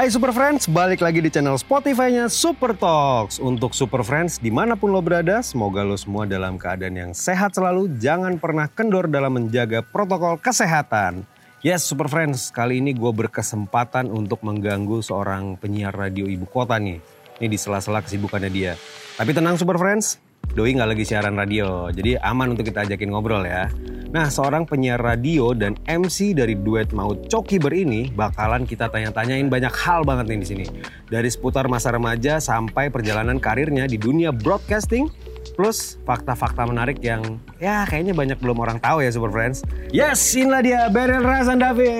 Hai Super Friends, balik lagi di channel Spotify-nya Super Talks. Untuk Super Friends, di mana pun lo berada, semoga lo semua dalam keadaan yang sehat selalu. Jangan pernah kendor dalam menjaga protokol kesehatan. Yes, Super Friends, kali ini gue berkesempatan untuk mengganggu seorang penyiar radio ibu kota nih. Ini di sela-sela kesibukannya dia. Tapi tenang Super Friends, Doi nggak lagi siaran radio, jadi aman untuk kita ajakin ngobrol ya. Nah, seorang penyiar radio dan MC dari duet Maut Cokiber ini bakalan kita tanya-tanyain banyak hal banget nih di sini. Dari seputar masa remaja sampai perjalanan karirnya di dunia broadcasting, plus fakta-fakta menarik yang ya kayaknya banyak belum orang tahu ya Super Friends. Yes, inilah dia Beryl Razandavi.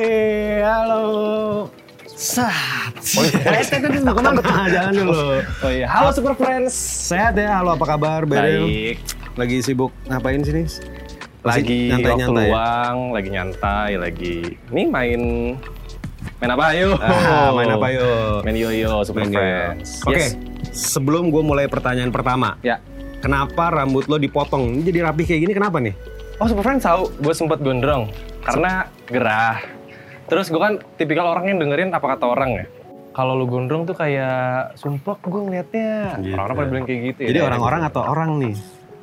Halo. Sat. Oh iya. itu dulu ke mana? Jangan dulu. Oh iya, halo Super Friends. Sehat ya? Halo apa kabar Beryl? Baik. Lagi sibuk ngapain sini? Lagi nyantai-nyantai waktu ya? luang, lagi nyantai, lagi ini main main apa ayo? Ah, main apa yuk? Main yo-yo Super Main. Friends. Oke, Yes. sebelum gue mulai pertanyaan pertama, Ya. kenapa rambut lo dipotong? Ini jadi rapi kayak gini kenapa nih? Oh Super Friends tahu, gue sempet gondrong karena gerah. Terus gue kan tipikal orang yang dengerin apa kata orang ya. Kalau lu gondrong tuh kayak sumpah gue ngeliatnya. Gitu. Orang-orang pada bilang kayak gitu ya. Jadi orang-orang atau orang nih?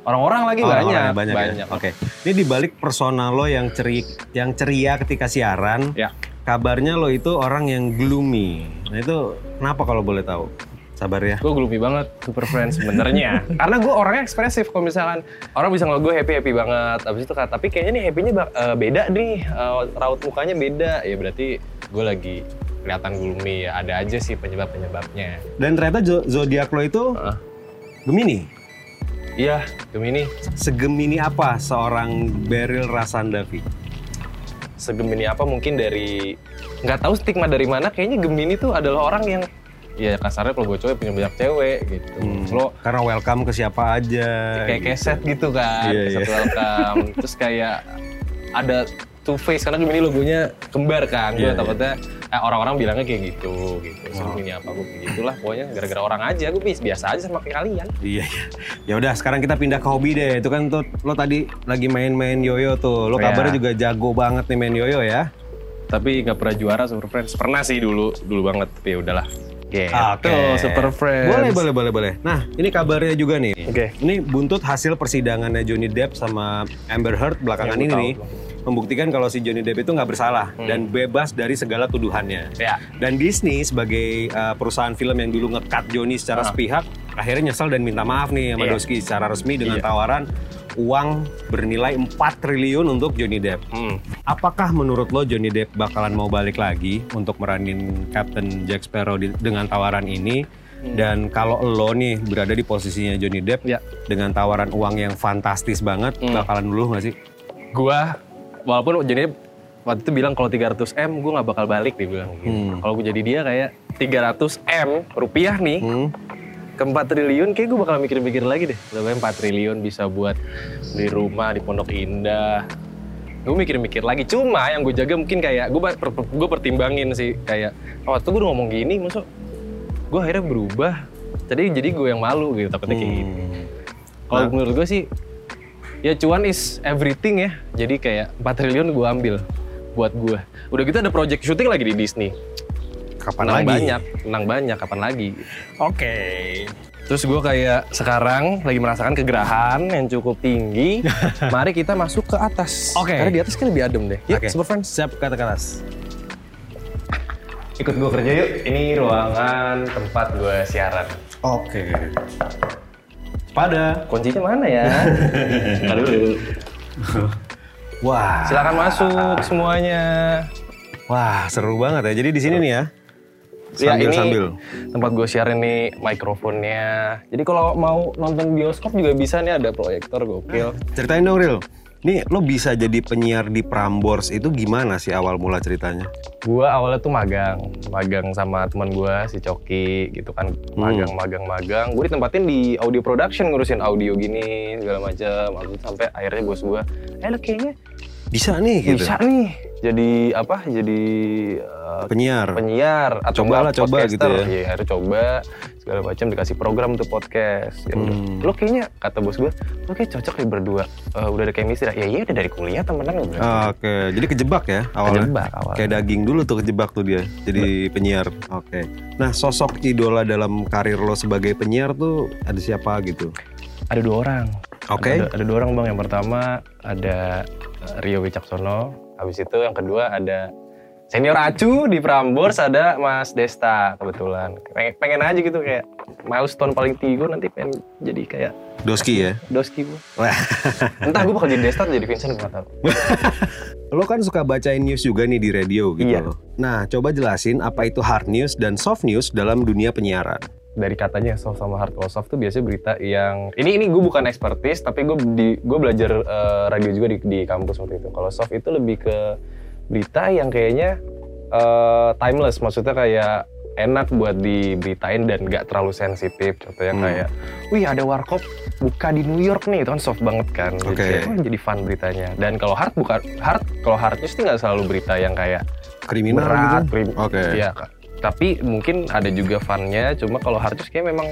Orang-orang lagi Oh, banyak. orang-orang banyak. ya? Oke. Ini dibalik personal lo yang ceria, yang ceria ketika siaran. Ya. Kabarnya lo itu orang yang gloomy. Nah itu kenapa kalau boleh tahu? Sabar ya. gue gloomy banget super friends sebenarnya karena gue orangnya ekspresif kalau misalkan orang bisa ngeliat gue happy happy banget abis itu kata tapi kayaknya nih happynya eh, beda nih eh, raut mukanya beda ya berarti gue lagi kelihatan gloomy ya ada aja sih penyebab penyebabnya Dan ternyata zo- zodiak lo itu Heeh. Gemini. Iya Gemini Segemini apa seorang Beryl Rasandavi? segemini apa mungkin dari nggak tahu stigma dari mana kayaknya Gemini tuh adalah orang yang ya kasarnya kalau gue cowok punya banyak cewek gitu Hmm, lo karena welcome ke siapa aja. kayak gitu. keset gitu kan, Iya, keset iya. welcome. Terus kayak ada two face karena Gemini logonya kembar kan. Gue Iya, iya. takutnya eh, orang-orang bilangnya kayak gitu gitu. So, Gemini apa gue kayak gitulah pokoknya gara-gara orang aja gue bis- biasa aja sama kayak kalian. Iya, iya. Ya udah, sekarang kita pindah ke hobi deh. Itu kan tuh lo tadi lagi main-main yoyo tuh. Lo Iya. kabarnya juga jago banget nih main yoyo ya. Tapi nggak pernah juara Super Friends. Pernah sih dulu, dulu banget. Tapi ya udahlah. Gitu, Oke. Super Friends. Boleh, boleh, boleh, boleh. Nah, ini kabarnya juga nih. Oke. Ini buntut hasil persidangannya Johnny Depp sama Amber Heard belakangan Ya, ini tahu. nih. Membuktikan kalau si Johnny Depp itu nggak bersalah Hmm. dan bebas dari segala tuduhannya. Ya. Dan Disney sebagai uh, perusahaan film yang dulu nge-cut Johnny secara Ah. sepihak, akhirnya nyesel dan minta maaf nih sama. Doski secara resmi dengan Iya. tawaran uang bernilai 4 triliun untuk Johnny Depp. Hmm. Apakah menurut lo Johnny Depp bakalan mau balik lagi untuk meranin Captain Jack Sparrow di- dengan tawaran ini? Dan kalau lo nih berada di posisinya Johnny Depp Ya. dengan tawaran uang yang fantastis banget, Hmm. bakalan dulu nggak sih? Gua walaupun jadi waktu itu bilang kalau 300 m gue nggak bakal balik dia bilang gitu. Hmm. Kalau gue jadi dia kayak 300 m rupiah nih Hmm? ke 4 triliun kayak gue bakal mikir-mikir lagi deh. Udah 4 triliun bisa buat beli rumah di Pondok Indah. Gue mikir-mikir lagi. Cuma yang gue jaga mungkin kayak gue gue pertimbangin sih kayak oh, waktu gue udah ngomong gini, masuk gue akhirnya berubah. Jadi jadi gue yang malu gitu takutnya kayak gitu. Hmm. Kalau Nah. menurut gue sih ya cuan is everything ya. Jadi kayak 4 triliun gue ambil buat gue. Udah gitu ada project syuting lagi di Disney. Kapan Menang lagi? banyak, menang banyak kapan lagi. Oke. Terus gue kayak sekarang lagi merasakan kegerahan yang cukup tinggi. Mari kita masuk ke atas. Oke. Karena di atas kan lebih adem deh. Yuk, Oke. Super Friends. Siap kata keras. Ikut gue kerja yuk. Ini ruangan tempat gue siaran. Oke. Pada. Kuncinya mana ya? Wah. Silakan masuk semuanya. Wah, seru banget ya. Jadi di sini nih ya. Ya, Sambil ini sambil. tempat gue siaran nih mikrofonnya. Jadi kalau mau nonton bioskop juga bisa nih ada proyektor gokil. Ceritain dong, Ril. Nih, lo bisa jadi penyiar di Prambors itu gimana sih awal mula ceritanya? Gue awalnya tuh magang, magang sama teman gue si Coki gitu kan, magang, magang, magang. Gue ditempatin di audio production ngurusin audio gini segala macam. Sampai akhirnya bos gue, eh lo kayaknya Bisa nih gitu. bisa nih jadi apa jadi uh, Penyiar. penyiar atau Cobalah, enggak coba gitu ya. Iya, harus coba segala macam dikasih program tuh podcast. Ya. Hmm. Lo kayaknya kata bos gue, lo kayak cocok nih berdua. Eh, udah ada chemistry. Ya iya udah dari kuliah temenan. Ah, Oke, jadi kejebak ya awalnya. Kejebak awalnya. Kayak daging dulu tuh kejebak tuh dia jadi penyiar. Oke. Nah, sosok idola dalam karir lo sebagai penyiar tuh ada siapa gitu? Ada dua orang. Oke. Ada, ada dua orang bang. Yang pertama ada eh, Rio Wicaksono. Habis itu yang kedua ada senior Acu di Prambors ada Mas Desta kebetulan. Pengen, pengen aja gitu kayak milestone paling tinggi gue nanti pengen jadi kayak Doski ya. Doski gue. Entah gue bakal jadi Desta atau jadi Vincent gue gak tahu. Lo kan suka bacain news juga nih di radio gitu. Iya. Nah, coba jelasin apa itu hard news dan soft news dalam dunia penyiaran. Dari katanya soft sama hard kalau soft tuh biasanya berita yang ini ini gue bukan expertise tapi gue di gue belajar eh, radio juga di, di kampus waktu itu. Kalau soft itu lebih ke berita yang kayaknya eh, timeless, maksudnya kayak enak buat diberitain dan gak terlalu sensitif. Contohnya Hmm. kayak, wih ada warkop buka di New York nih, itu kan soft banget kan. Jadi, Oke. kayak, "Wah, jadi fun beritanya. Dan kalau hard bukan hard, kalau hard news itu nggak selalu berita yang kayak Kriminal berat, gitu. Oke. Iya, Kak. Tapi mungkin ada juga funnya, cuma kalau hard news kayak memang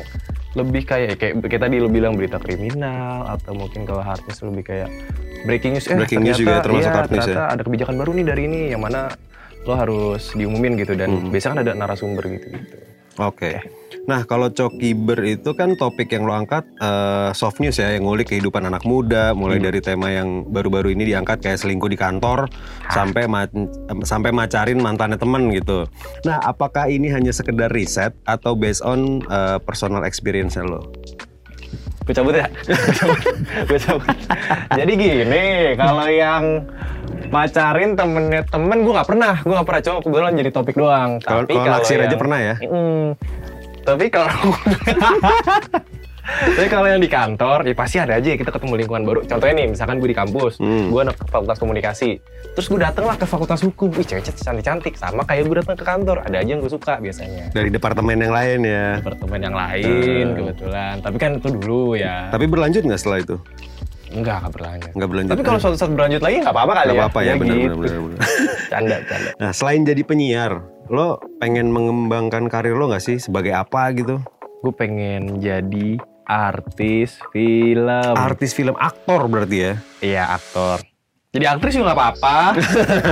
lebih kayak kayak kita tadi lo bilang berita kriminal atau mungkin kalau hard news lebih kayak breaking news eh Breaking news juga ya, termasuk iya, hard news ya? ternyata ada kebijakan baru nih dari ini yang mana lo harus diumumin gitu dan Hmm. biasanya kan ada narasumber gitu gitu. Oke. Nah, kalau Cokiber itu kan topik yang lo angkat eh, soft news ya, yang ngulik kehidupan anak muda, mulai Hmm. dari tema yang baru-baru ini diangkat kayak selingkuh di kantor sampai ma- sampai macarin mantannya temen gitu. Nah, apakah ini hanya sekedar riset atau based on eh, personal experience lo? Gue cabut ya. Gue cabut. Jadi gini, kalau yang pacarin temennya temen gue nggak pernah, gue nggak pernah cuma kebetulan jadi topik doang. Kalau Tapi kalau naksir aja pernah ya? Mm, tapi kalau tapi kalau yang di kantor ya pasti ada aja kita ketemu lingkungan baru contohnya nih misalkan gue di kampus Hmm. gue anak fakultas komunikasi terus gue dateng lah ke fakultas hukum wih cewek cantik cantik sama kayak gue datang ke kantor ada aja yang gue suka biasanya Dari departemen yang lain ya. apartemen yang lain Hmm. kebetulan tapi kan itu dulu ya Tapi berlanjut nggak setelah itu? enggak enggak berlanjut Nggak berlanjut. tapi kalau suatu saat berlanjut lagi nggak apa-apa kali Nggak ya apa-apa ya, benar, gitu. benar, benar, benar. canda canda Nah, selain jadi penyiar, lo pengen mengembangkan karir lo nggak sih sebagai apa gitu? gue pengen jadi artis film Artis film aktor berarti ya? Iya aktor. Jadi aktris juga nggak apa-apa.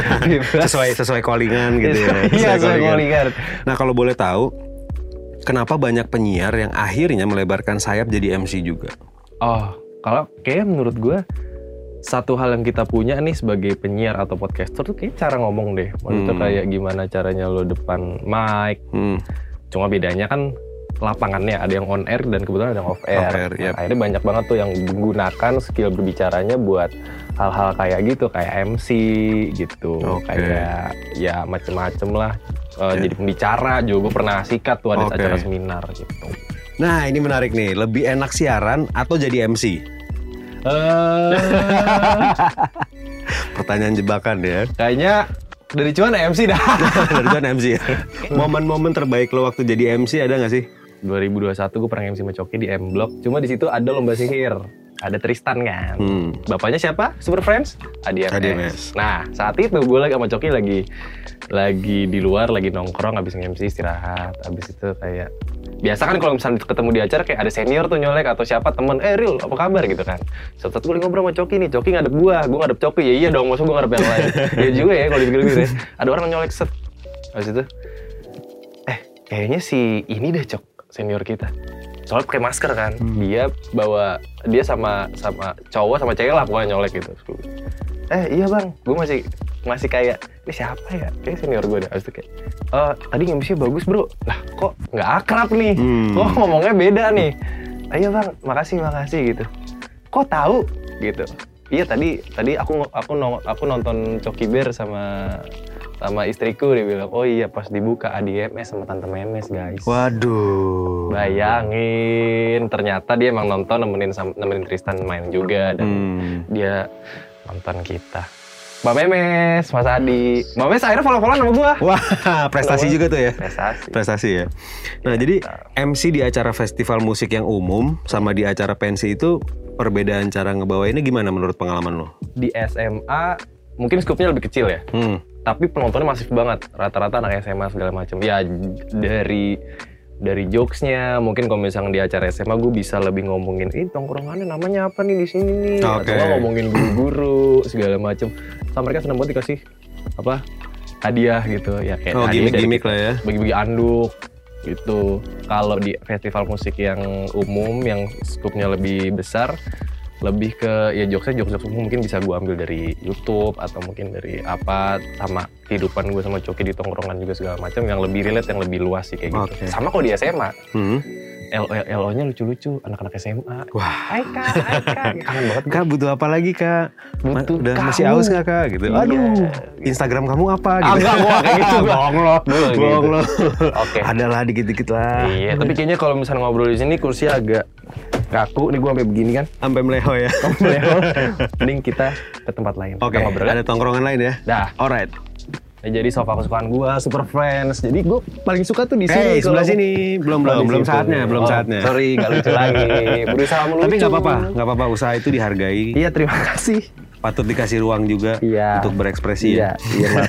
sesuai sesuai callingan gitu ya. Iya Sesuai callingan. Nah kalau boleh tahu, kenapa banyak penyiar yang akhirnya melebarkan sayap jadi MC juga? Oh kalau kayak menurut gue satu hal yang kita punya nih sebagai penyiar atau podcaster tuh kayak cara ngomong deh. Maksudnya Hmm. kayak gimana caranya lo depan mic. Hmm, Cuma bedanya kan lapangannya ada yang on air dan kebetulan ada yang off air. Off air, Nah, yep. Akhirnya banyak banget tuh yang menggunakan skill berbicaranya buat hal-hal kayak gitu kayak MC gitu, Oke. kayak ya macem-macem lah. Eh, Ya. Jadi pembicara juga gue pernah sikat tuh ada Oke. acara seminar gitu. Nah ini menarik nih, lebih enak siaran atau jadi MC? Eh, Pertanyaan jebakan ya. kayaknya dari cuan MC dah. Dari kan MC ya. Momen-momen terbaik lo waktu jadi MC ada nggak sih? 2021 gue pernah MC sama Coki di M Block. Cuma di situ ada lomba sihir. Ada Tristan kan. Hmm. Bapaknya siapa? Super Friends? Adi MS. Nah, saat itu gue lagi sama Coki lagi lagi di luar, lagi nongkrong, habis nge-MC istirahat. Habis itu kayak biasa kan kalau misalnya ketemu di acara kayak ada senior tuh nyolek atau siapa temen, eh Ril apa kabar gitu kan. Satu satu gue lagi ngobrol sama Coki nih, Coki ngadep gue, gue ngadep Coki, ya iya dong, maksud gue ngadep yang lain. Iya juga ya kalau dipikir-pikir ya. Ada orang nyolek set. Habis itu, eh kayaknya si ini deh Cok, senior kita. Soalnya pakai masker kan, dia bawa dia sama sama cowok sama cewek lah pokoknya nyolek gitu. Eh iya bang, gue masih masih kayak ini siapa ya? Kayak senior gue deh. Habis itu kayak, oh tadi nge bagus bro. Lah kok nggak akrab nih? Hmm. Kok ngomongnya beda nih? Ayo bang, makasih makasih gitu. Kok tahu gitu? Iya tadi tadi aku aku aku nonton Coki Bear sama sama istriku dia bilang oh iya pas dibuka ADMS sama tante Memes guys Waduh. bayangin ternyata dia emang nonton nemenin nemenin Tristan main juga dan Hmm. dia nonton kita Mbak Memes, Mas Adi. Mbak Memes akhirnya follow-followan sama gua. Wah, prestasi juga tuh ya. Prestasi. Prestasi ya. Nah, Iya. jadi MC di acara festival musik yang umum sama di acara pensi itu perbedaan cara ngebawainnya gimana menurut pengalaman lo? Di SMA mungkin skupnya lebih kecil ya Hmm. Tapi penontonnya masif banget rata-rata anak SMA segala macam ya dari dari jokesnya mungkin kalau misalnya di acara SMA gue bisa lebih ngomongin ini tongkrongannya namanya apa nih di sini nih Oke. atau ngomongin guru-guru segala macam sama mereka senang banget dikasih apa hadiah gitu ya kayak Oh, hadiah dari gimmick-gimmick kita. lah ya. bagi-bagi anduk gitu kalau di festival musik yang umum yang skupnya lebih besar lebih ke ya jokesnya jokes jokes umum mungkin bisa gue ambil dari YouTube atau mungkin dari apa sama kehidupan gue sama Coki di tongkrongan juga segala macam yang lebih relate yang lebih luas sih kayak gitu Oke. sama kalau di SMA Hmm. LO nya lucu-lucu anak-anak SMA Wah. Hai kak, hai kak, kangen banget. Kak butuh apa lagi kak? Butuh Udah kamu. masih aus nggak kak? Gitu. Iya. Aduh, Instagram kamu apa? Ah, Gitu. enggak, gua nggak kayak gitu. Bohong lo, Gua nggak bohong gitu. lo. Oke. Ada lah dikit-dikit lah. Iya, tapi kayaknya kalau misalnya ngobrol di sini kursi agak kaku nih gue sampai begini kan. Sampai meleho ya. Mending kita ke tempat lain. Oke, ngobrol. ada tongkrongan lain ya. Dah. Alright. Nah, jadi sofa kesukaan gua Super Friends. Jadi gua paling suka tuh di sini. Hey, sebelah sini. Belum, belum, belum saatnya, belum Oh, saatnya. Sorry, nggak lucu lagi. Berusaha melucu. Tapi nggak apa-apa, nggak apa-apa. Usaha itu dihargai. Iya, terima kasih. Patut dikasih ruang juga Iya. untuk berekspresi ya. Iya, iya ya.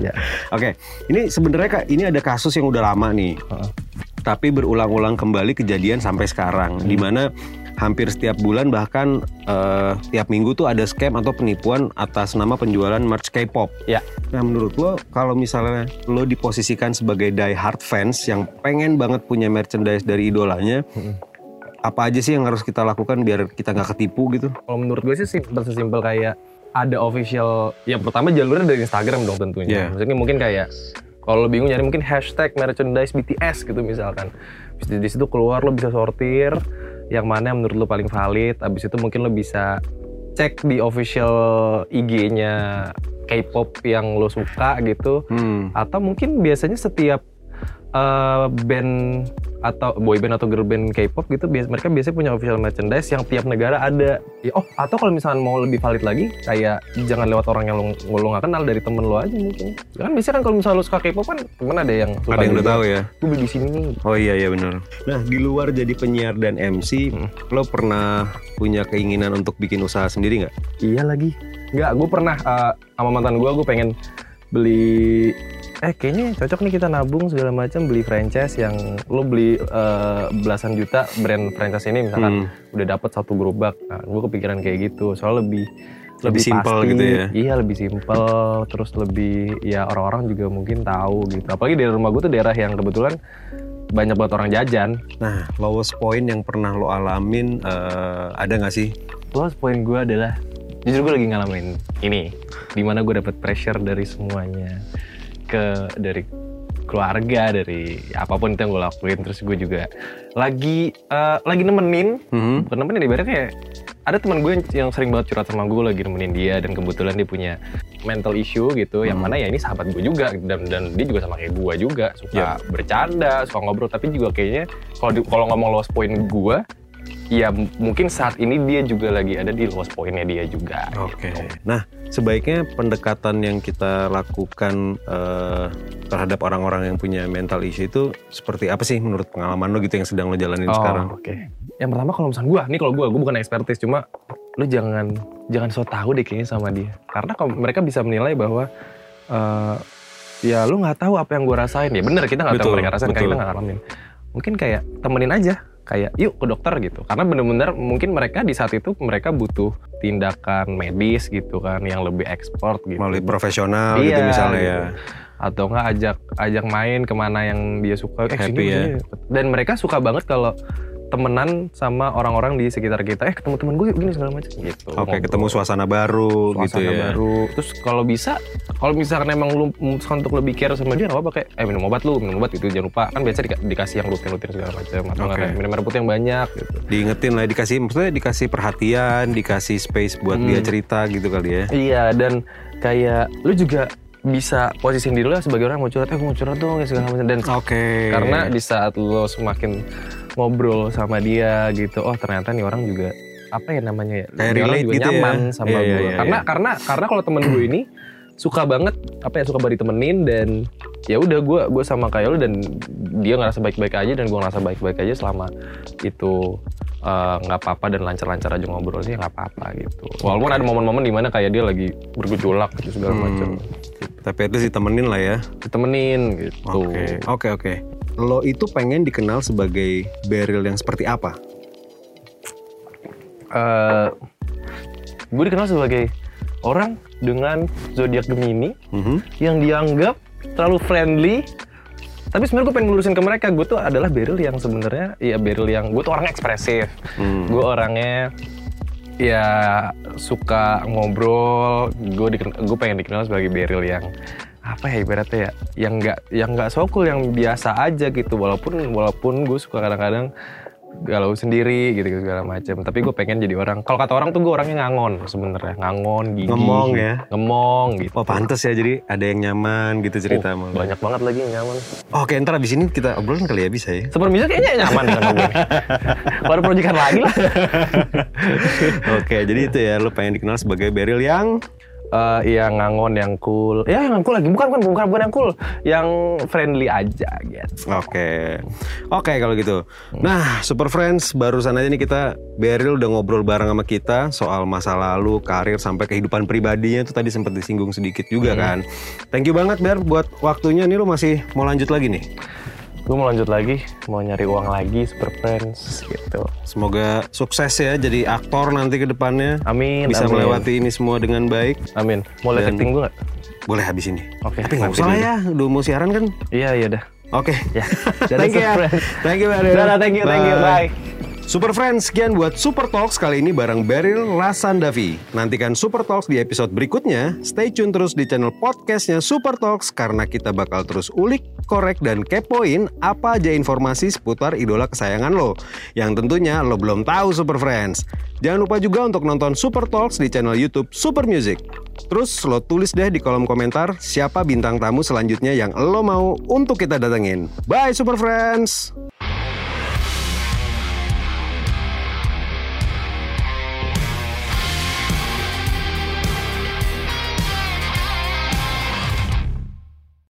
Iya. Oke, ini sebenarnya kak, ini ada kasus yang udah lama nih, Heeh. Tapi berulang-ulang kembali kejadian sampai sekarang, di mana hampir setiap bulan bahkan eh, tiap minggu tuh ada scam atau penipuan atas nama penjualan merch K-pop. Ya. Nah menurut lo kalau misalnya lo diposisikan sebagai die hard fans yang pengen banget punya merchandise dari idolanya, apa aja sih yang harus kita lakukan biar kita nggak ketipu gitu? Kalau menurut gue sih simpel sesimpel kayak ada official. Yang pertama jalurnya dari Instagram dong tentunya. Iya. Maksudnya mungkin kayak kalau lo bingung nyari mungkin hashtag merchandise BTS gitu misalkan. Di situ keluar lo bisa sortir yang mana yang menurut lo paling valid. Abis itu mungkin lo bisa cek di official IG-nya K-pop yang lo suka gitu. Hmm. atau mungkin biasanya setiap eh, band atau boy band atau girl band K-pop gitu bias- mereka biasanya punya official merchandise yang tiap negara ada Ya, oh atau kalau misalnya mau lebih valid lagi kayak jangan lewat orang yang lo, lo gak kenal dari temen lo aja mungkin Ya kan biasanya kan kalau misalnya lo suka K-pop kan temen ada yang suka Ada yang udah tahu ya? gue beli di sini nih Oh iya iya benar. Nah di luar jadi penyiar dan MC, Hmm. lo pernah punya keinginan untuk bikin usaha sendiri nggak? iya lagi nggak gue pernah eh, sama mantan gue gue pengen beli eh kayaknya cocok nih kita nabung segala macam beli franchise yang lo beli eh, belasan juta brand franchise ini misalkan Hmm. udah dapat satu gerobak nah, gue kepikiran kayak gitu soal lebih Lebih simple pasti. gitu ya? iya lebih simple terus lebih ya orang-orang juga mungkin tahu gitu apalagi dari rumah gue tuh daerah yang kebetulan banyak banget orang jajan Nah lowest point yang pernah lo alamin eh, ada nggak sih? Plus poin gue adalah jujur gue lagi ngalamin ini di mana gue dapet pressure dari semuanya ke dari keluarga dari apa pun itu yang gue lakuin terus gue juga lagi eh, lagi nemenin Hmm. bukan nemenin ibaratnya kayak ada teman gue yang, sering banget curhat sama gue lagi nemenin dia dan kebetulan dia punya mental issue gitu yang Hmm. mana ya ini sahabat gue juga dan dan dia juga sama kayak gue juga suka bercanda suka ngobrol tapi juga kayaknya kalau kalau ngomong lowest point gue ya mungkin saat ini dia juga lagi ada di lowest pointnya dia juga Oke. gitu. Nah sebaiknya pendekatan yang kita lakukan eh, terhadap orang-orang yang punya mental issue itu seperti apa sih menurut pengalaman lo gitu yang sedang lo jalanin Oh, sekarang? oke yang pertama kalau misalnya gue nih kalau gue gue bukan expertise cuma lu jangan jangan so tahu deh kayaknya sama dia karena kalau mereka bisa menilai bahwa eh, ya lu nggak tahu apa yang gue rasain ya bener kita nggak tahu mereka rasain karena kita nggak ngalamin mungkin kayak temenin aja kayak yuk ke dokter gitu karena bener-bener mungkin mereka di saat itu mereka butuh tindakan medis gitu kan yang lebih ekspor gitu Melalui profesional gitu Iya, misalnya gitu. ya. atau enggak ajak ajak main ke mana yang dia suka eh, Happy sini, ya. sini. dan mereka suka banget kalau temenan sama orang-orang di sekitar kita eh ketemu temen gue gini segala macam gitu Oke Ngobrol. ketemu suasana baru gitu Suasana ya. baru terus kalau bisa kalau misalkan emang lu memutuskan untuk lebih care sama dia nggak apa-apa kayak eh minum obat lu minum obat itu jangan lupa kan biasa dika- dikasih yang rutin-rutin segala macam atau kayak minum air putih yang banyak gitu Diingetin lah dikasih maksudnya dikasih perhatian, dikasih space buat dia Hmm. cerita gitu kali ya. Iya dan kayak lu juga bisa posisiin diri lah sebagai orang yang mau curhat, eh gue mau curhat dong ya segala macam dan Oke. karena di saat lo semakin ngobrol sama dia gitu, oh ternyata nih orang juga apa ya namanya ya, Kayak relate juga gitu ya. nyaman sama Iya, iya, gue. iya, karena iya. karena karena kalau temen gue ini suka banget apa ya suka banget ditemenin dan ya udah gue gue sama kayak lu dan dia ngerasa baik-baik aja dan gue ngerasa baik-baik aja selama itu eh, nggak apa-apa dan lancar-lancar aja ngobrolnya nggak apa-apa gitu walaupun ada momen-momen di mana kayak dia lagi bergejolak gitu segala macam Tapi itu sih temenin lah ya. ditemenin gitu Oke, oke, oke. Lo itu pengen dikenal sebagai Beryl yang seperti apa? Eh, gue dikenal sebagai orang dengan zodiak Gemini Mhm. yang dianggap terlalu friendly tapi sebenarnya gue pengen ngelurusin ke mereka gue tuh adalah Beryl yang sebenarnya ya Beryl yang gue tuh orangnya ekspresif Hmm. gue orangnya ya suka ngobrol. Gue gue pengen dikenal sebagai Beryl yang apa ya ibaratnya ya? Yang nggak yang nggak sokul yang biasa aja gitu. Walaupun walaupun gue suka kadang-kadang galau sendiri gitu, segala macam tapi gue pengen jadi orang kalau kata orang tuh gue orangnya ngangon sebenarnya ngangon gigi Ngemong ya? ngemong gitu Oh pantes ya, jadi ada yang nyaman gitu cerita Oh, banyak banget lagi yang nyaman Oke, ntar abis ini kita obrolin kali ya, bisa ya? Super Music kayaknya nyaman dengan gue. Baru proyekan lagi lah. Oke, jadi itu ya, lo pengen dikenal sebagai Beryl yang Eh, iya ngangon yang cool. Ya yang cool lagi bukan bukan bukan bukan yang cool, yang friendly aja gitu. Oke, oke kalau gitu. Nah, Super Friends, barusan aja nih kita Beryl udah ngobrol bareng sama kita soal masa lalu, karir sampai kehidupan pribadinya itu tadi sempat disinggung sedikit juga kan. Thank you banget Ber buat waktunya nih lu masih mau lanjut lagi nih. Gue mau lanjut lagi, mau nyari uang lagi Super Friends gitu. Semoga sukses ya jadi aktor nanti ke depannya. Amin. Bisa amin. melewati ini semua dengan baik. Amin. Mau Dan- acting gue gak? Boleh habis ini. Oke. Tapi nggak usah ya, udah mau siaran kan. Iya iya dah. Oke. Ya. thank you ya. Thank you. Dadah, thank you, thank you. Bye. Super Friends, sekian buat Super Talks kali ini bareng Beryl Rasandavi. Nantikan Super Talks di episode berikutnya. Stay tune terus di channel podcastnya Super Talks karena kita bakal terus ulik, korek, dan kepoin apa aja informasi seputar idola kesayangan lo. Yang tentunya lo belum tahu Super Friends. Jangan lupa juga untuk nonton Super Talks di channel YouTube Super Music. Terus lo tulis deh di kolom komentar siapa bintang tamu selanjutnya yang lo mau untuk kita datengin. Bye Super Friends!